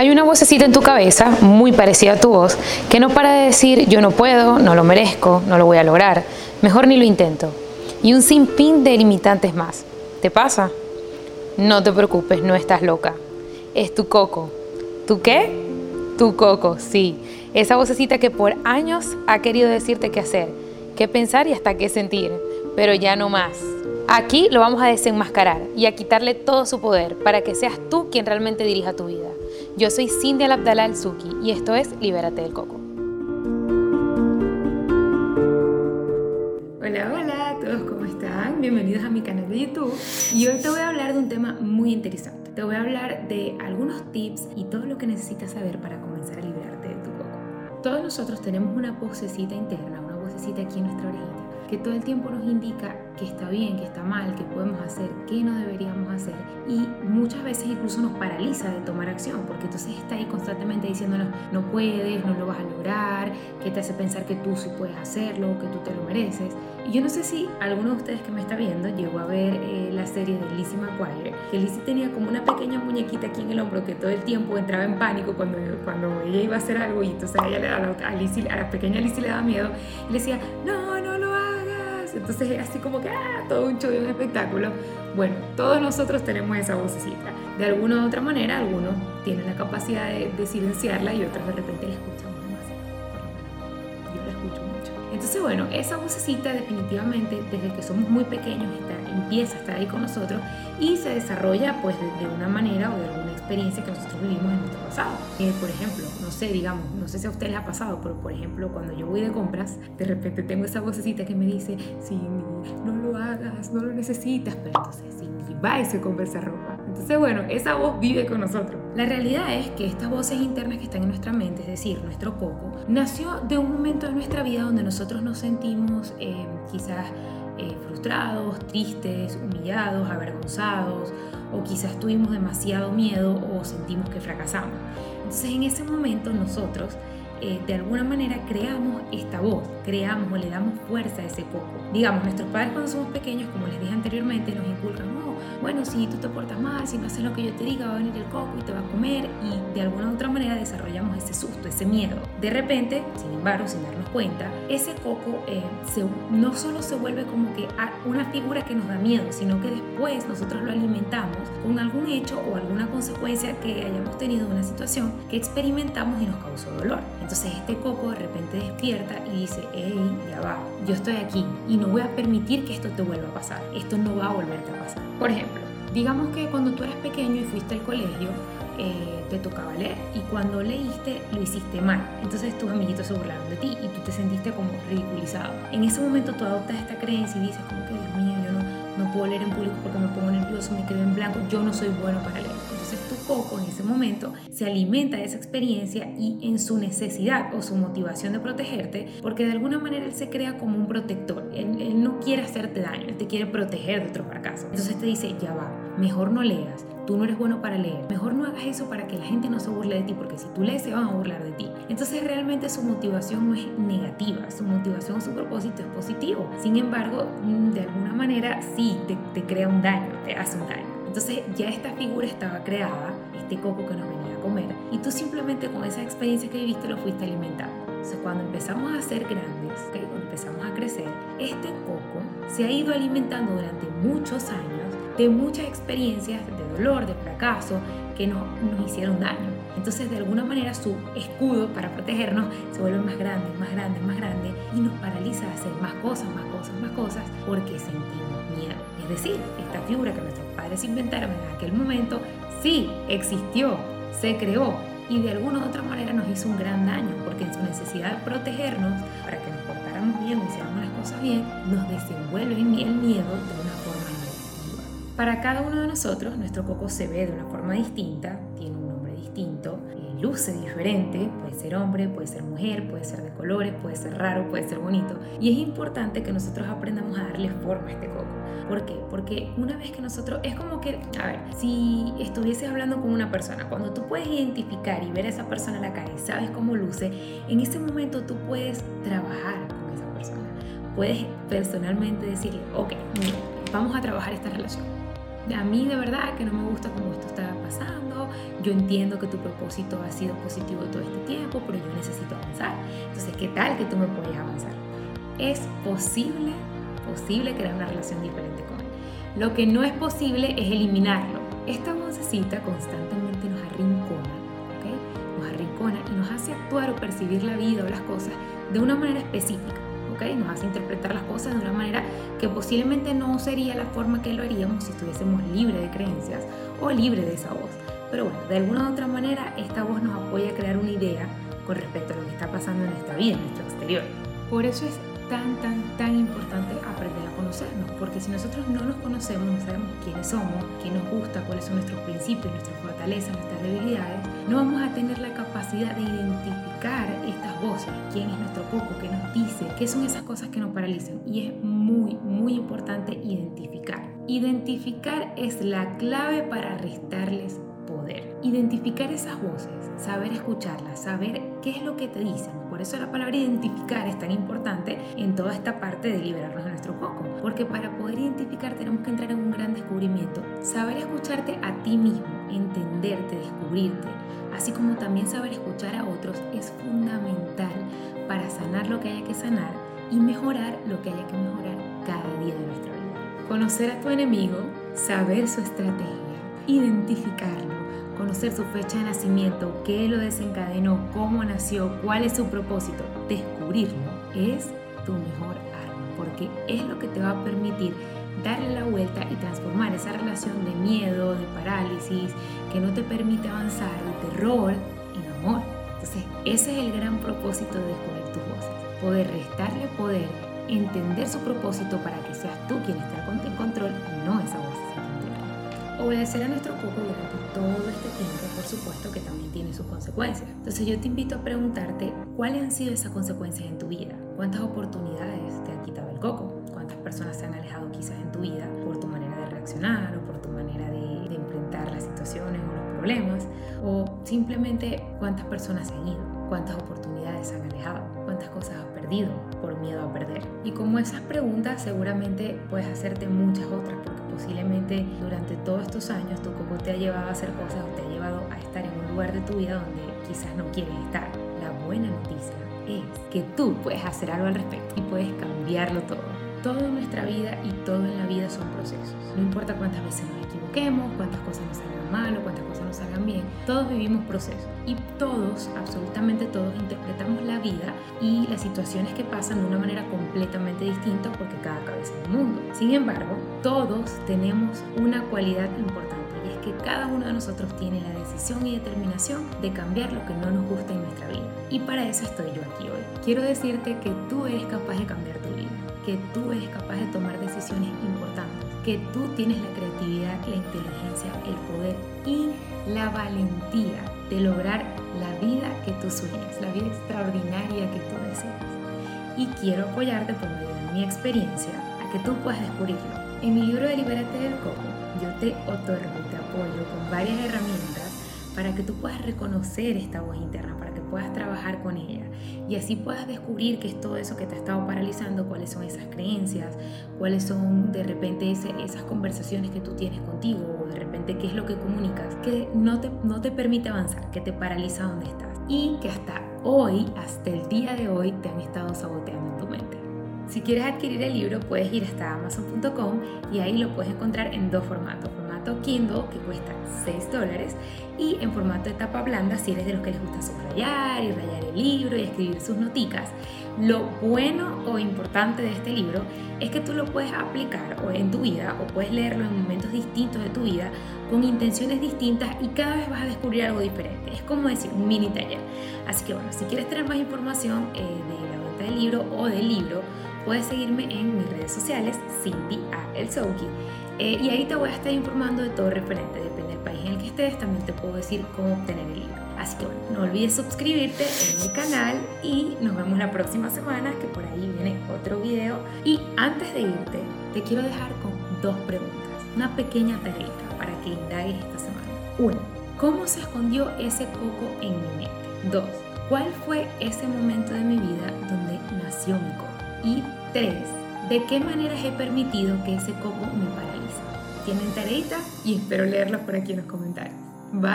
Hay una vocecita en tu cabeza, muy parecida a tu voz, que no para de decir yo no puedo, no lo merezco, no lo voy a lograr, mejor ni lo intento. Y un sinfín de limitantes más. ¿Te pasa? No te preocupes, no estás loca. Es tu coco. ¿Tu qué? Tu coco, sí. Esa vocecita que por años ha querido decirte qué hacer, qué pensar y hasta qué sentir, pero ya no más. Aquí lo vamos a desenmascarar y a quitarle todo su poder para que seas tú quien realmente dirija tu vida. Yo soy Cindy Abdallah Al-Suki y esto es Libérate del Coco. Hola, hola a todos, ¿cómo están? Bienvenidos a mi canal de YouTube y hoy te voy a hablar de un tema muy interesante. Te voy a hablar de algunos tips y todo lo que necesitas saber para comenzar a liberarte de tu coco. Todos nosotros tenemos una vocecita interna, una vocecita aquí en nuestra orejita que todo el tiempo nos indica que está bien, que está mal, que podemos hacer, qué no deberíamos hacer. Y muchas veces incluso nos paraliza de tomar acción, porque entonces está ahí constantemente diciéndonos, no puedes, no lo vas a lograr, que te hace pensar que tú sí puedes hacerlo, que tú te lo mereces. Y yo no sé si alguno de ustedes que me está viendo llegó a ver eh, la serie de Lizzie McGuire, que Lizzie tenía como una pequeña muñequita aquí en el hombro que todo el tiempo entraba en pánico cuando, cuando ella iba a hacer algo y entonces a, ella a, la, a la pequeña Lizzie le daba miedo y le decía, no, entonces es así como que, ah, todo un show y un espectáculo. Bueno, todos nosotros tenemos esa vocecita. De alguna u otra manera, algunos tienen la capacidad de, silenciarla y otros de repente la escuchan más. Yo la escucho mucho. Entonces, bueno, esa vocecita definitivamente desde que somos muy pequeños está, empieza a estar ahí con nosotros y se desarrolla pues de, una manera o de alguna experiencia que nosotros vivimos en nuestro pasado. Eh, por ejemplo, no sé, digamos, no sé si a ustedes les ha pasado, pero por ejemplo, cuando yo voy de compras, de repente tengo esa vocecita que me dice, sí, no lo hagas, no lo necesitas, pero entonces sí, va y se compra esa ropa. Entonces, bueno, esa voz vive con nosotros. La realidad es que estas voces internas que están en nuestra mente, es decir, nuestro coco, nació de un momento de nuestra vida donde nosotros nos sentimos eh, quizás eh, frustrados, tristes, humillados, avergonzados, o quizás tuvimos demasiado miedo o sentimos que fracasamos. Entonces en ese momento nosotros eh, de alguna manera creamos esta voz, creamos le damos fuerza a ese coco. Digamos, nuestros padres cuando somos pequeños, como les dije anteriormente, nos inculcan, oh, bueno, si tú te portas mal, si no haces lo que yo te diga, va a venir el coco y te va a comer de alguna u otra manera desarrollamos ese susto, ese miedo. De repente, sin embargo, sin darnos cuenta, ese coco eh, no solo se vuelve como que una figura que nos da miedo, sino que después nosotros lo alimentamos con algún hecho o alguna consecuencia que hayamos tenido de una situación que experimentamos y nos causó dolor. Entonces este coco de repente despierta y dice, hey, ya va, yo estoy aquí y no voy a permitir que esto te vuelva a pasar, esto no va a volverte a pasar. Por ejemplo, digamos que cuando tú eres pequeño y fuiste al colegio, eh, te tocaba leer y cuando leíste lo hiciste mal. Entonces tus amiguitos se burlaron de ti y tú te sentiste como ridiculizado. En ese momento tú adoptas esta creencia y dices como que Dios mío, yo no, no puedo leer en público porque me pongo nervioso, me quedo en blanco, yo no soy bueno para leer. Entonces tu coco en ese momento se alimenta de esa experiencia y en su necesidad o su motivación de protegerte, porque de alguna manera él se crea como un protector. Él, él no quiere hacerte daño, él te quiere proteger de otro fracaso. Entonces te dice, ya va, mejor no leas, tú no eres bueno para leer, mejor no hagas eso para que la gente no se burle de ti, porque si tú lees se van a burlar de ti. Entonces realmente su motivación no es negativa, su motivación, su propósito es positivo. Sin embargo, mm, de alguna manera sí te, te crea un daño, te hace un daño. Entonces ya esta figura estaba creada, este coco que nos venía a comer, y tú simplemente con esa experiencia que viviste lo fuiste alimentando. Entonces cuando empezamos a ser grandes, cuando empezamos a crecer, este coco se ha ido alimentando durante muchos años de muchas experiencias de dolor, de fracaso, que nos, nos hicieron daño. Entonces, de alguna manera, su escudo para protegernos se vuelve más grande, más grande, más grande y nos paraliza a hacer más cosas, más cosas, más cosas, porque sentimos miedo. Es decir, esta figura que nuestros padres inventaron en aquel momento, sí, existió, se creó y de alguna u otra manera nos hizo un gran daño, porque en su necesidad de protegernos, para que nos portáramos bien o hiciéramos las cosas bien, nos desenvuelve el miedo de una forma para cada uno de nosotros, nuestro coco se ve de una forma distinta, tiene un nombre distinto, eh, luce diferente, puede ser hombre, puede ser mujer, puede ser de colores, puede ser raro, puede ser bonito. Y es importante que nosotros aprendamos a darle forma a este coco. ¿Por qué? Porque una vez que nosotros, es como que, a ver, si estuvieses hablando con una persona, cuando tú puedes identificar y ver a esa persona la cara y sabes cómo luce, en ese momento tú puedes trabajar con esa persona. Puedes personalmente decirle, ok, vamos a trabajar esta relación a mí de verdad que no me gusta cómo esto está pasando, yo entiendo que tu propósito ha sido positivo todo este tiempo, pero yo necesito avanzar. Entonces, ¿qué tal que tú me puedes avanzar? Es posible, posible crear una relación diferente con él. Lo que no es posible es eliminarlo. Esta vocecita constantemente nos arrincona, ¿ok? Nos arrincona y nos hace actuar o percibir la vida o las cosas de una manera específica. Nos hace interpretar las cosas de una manera que posiblemente no sería la forma que lo haríamos si estuviésemos libres de creencias o libres de esa voz. Pero bueno, de alguna u otra manera esta voz nos apoya a crear una idea con respecto a lo que está pasando en nuestra vida, en nuestro exterior. Por eso es tan, tan, tan importante porque si nosotros no nos conocemos, no sabemos quiénes somos, qué nos gusta, cuáles son nuestros principios, nuestras fortalezas, nuestras debilidades, no vamos a tener la capacidad de identificar estas voces, quién es nuestro coco, qué nos dice, qué son esas cosas que nos paralizan. Y es muy, muy importante identificar. Identificar es la clave para restarles poder. Identificar esas voces, saber escucharlas, saber qué es lo que te dicen. Por eso la palabra identificar es tan importante en toda esta parte de liberarnos de nuestro coco. Porque para poder identificar tenemos que entrar en un gran descubrimiento. Saber escucharte a ti mismo, entenderte, descubrirte, así como también saber escuchar a otros es fundamental para sanar lo que haya que sanar y mejorar lo que haya que mejorar cada día de nuestra vida. Conocer a tu enemigo, saber su estrategia, identificarlo, conocer su fecha de nacimiento, qué lo desencadenó, cómo nació, cuál es su propósito, descubrirlo es tu mejor arma, porque es lo que te va a permitir darle la vuelta y transformar esa relación de miedo, de parálisis, que no te permite avanzar, de terror, en amor. Entonces, ese es el gran propósito de descubrir tus voces, poder restarle poder, entender su propósito para que seas tú quien esté en control y no obedecer a nuestro coco durante todo este tiempo, por supuesto que también tiene sus consecuencias. Entonces yo te invito a preguntarte cuáles han sido esas consecuencias en tu vida. ¿Cuántas oportunidades te ha quitado el coco? ¿Cuántas personas se han alejado quizás en tu vida por tu manera de reaccionar o por tu manera de, de enfrentar las situaciones o los problemas? ¿O simplemente cuántas personas se han ido? ¿Cuántas oportunidades se han alejado? ¿Cuántas cosas has perdido por miedo a perder? Y como esas preguntas seguramente puedes hacerte muchas otras porque posiblemente durante todos estos años tu coco te ha llevado a hacer cosas o te ha llevado a estar en un lugar de tu vida donde quizás no quieres estar. La buena noticia es que tú puedes hacer algo al respecto y puedes cambiarlo todo. Todo nuestra vida y todo en la vida son procesos. No importa cuántas veces nos equivoquemos, cuántas cosas nos salgan mal o cuántas cosas nos salgan bien, todos vivimos procesos y todos, absolutamente todos, interpretamos la vida y las situaciones que pasan de una manera completamente distinta porque cada cabeza es un mundo. Sin embargo, todos tenemos una cualidad importante y es que cada uno de nosotros tiene la decisión y determinación de cambiar lo que no nos gusta en nuestra vida. Y para eso estoy yo aquí hoy. Quiero decirte que tú eres capaz de cambiar tu vida, que tú eres capaz de tomar decisiones importantes, que tú tienes la creatividad, la inteligencia, el poder y la valentía de lograr la vida que tú sueñas, la vida extraordinaria que tú deseas. Y quiero apoyarte por medio de mi experiencia a que tú puedas descubrirlo. En mi libro de Libérate del Coco, yo te otorgo y te apoyo con varias herramientas para que tú puedas reconocer esta voz interna, para puedas trabajar con ella. Y así puedas descubrir qué es todo eso que te ha estado paralizando, cuáles son esas creencias, cuáles son de repente esas conversaciones que tú tienes contigo o de repente qué es lo que comunicas que no te, no te permite avanzar, que te paraliza donde estás. Y que hasta hoy, hasta el día de hoy, te han estado saboteando en tu mente. Si quieres adquirir el libro, puedes ir hasta amazon.com y ahí lo puedes encontrar en dos formatos Kindle que cuesta 6 dólares y en formato de tapa blanda si eres de los que les gusta subrayar y rayar el libro y escribir sus noticas. Lo bueno o importante de este libro es que tú lo puedes aplicar o en tu vida o puedes leerlo en momentos distintos de tu vida con intenciones distintas y cada vez vas a descubrir algo diferente. Es como decir un mini taller. Así que bueno, si quieres tener más información eh, de la venta del libro o del libro, puedes seguirme en mis redes sociales, Cindy A. El Souki eh, y ahí te voy a estar informando de todo referente, depende del país en el que estés, también te puedo decir cómo obtener el libro. Así que bueno, no olvides suscribirte en mi canal y nos vemos la próxima semana, que por ahí viene otro video. Y antes de irte, te quiero dejar con dos preguntas, una pequeña tarea para que indagues esta semana. Uno, ¿cómo se escondió ese coco en mi mente? Dos, ¿cuál fue ese momento de mi vida donde nació mi coco? Y tres, ¿de qué maneras he permitido que ese coco me paralice? tienen tareitas y espero leerlos por aquí en los comentarios. Bye.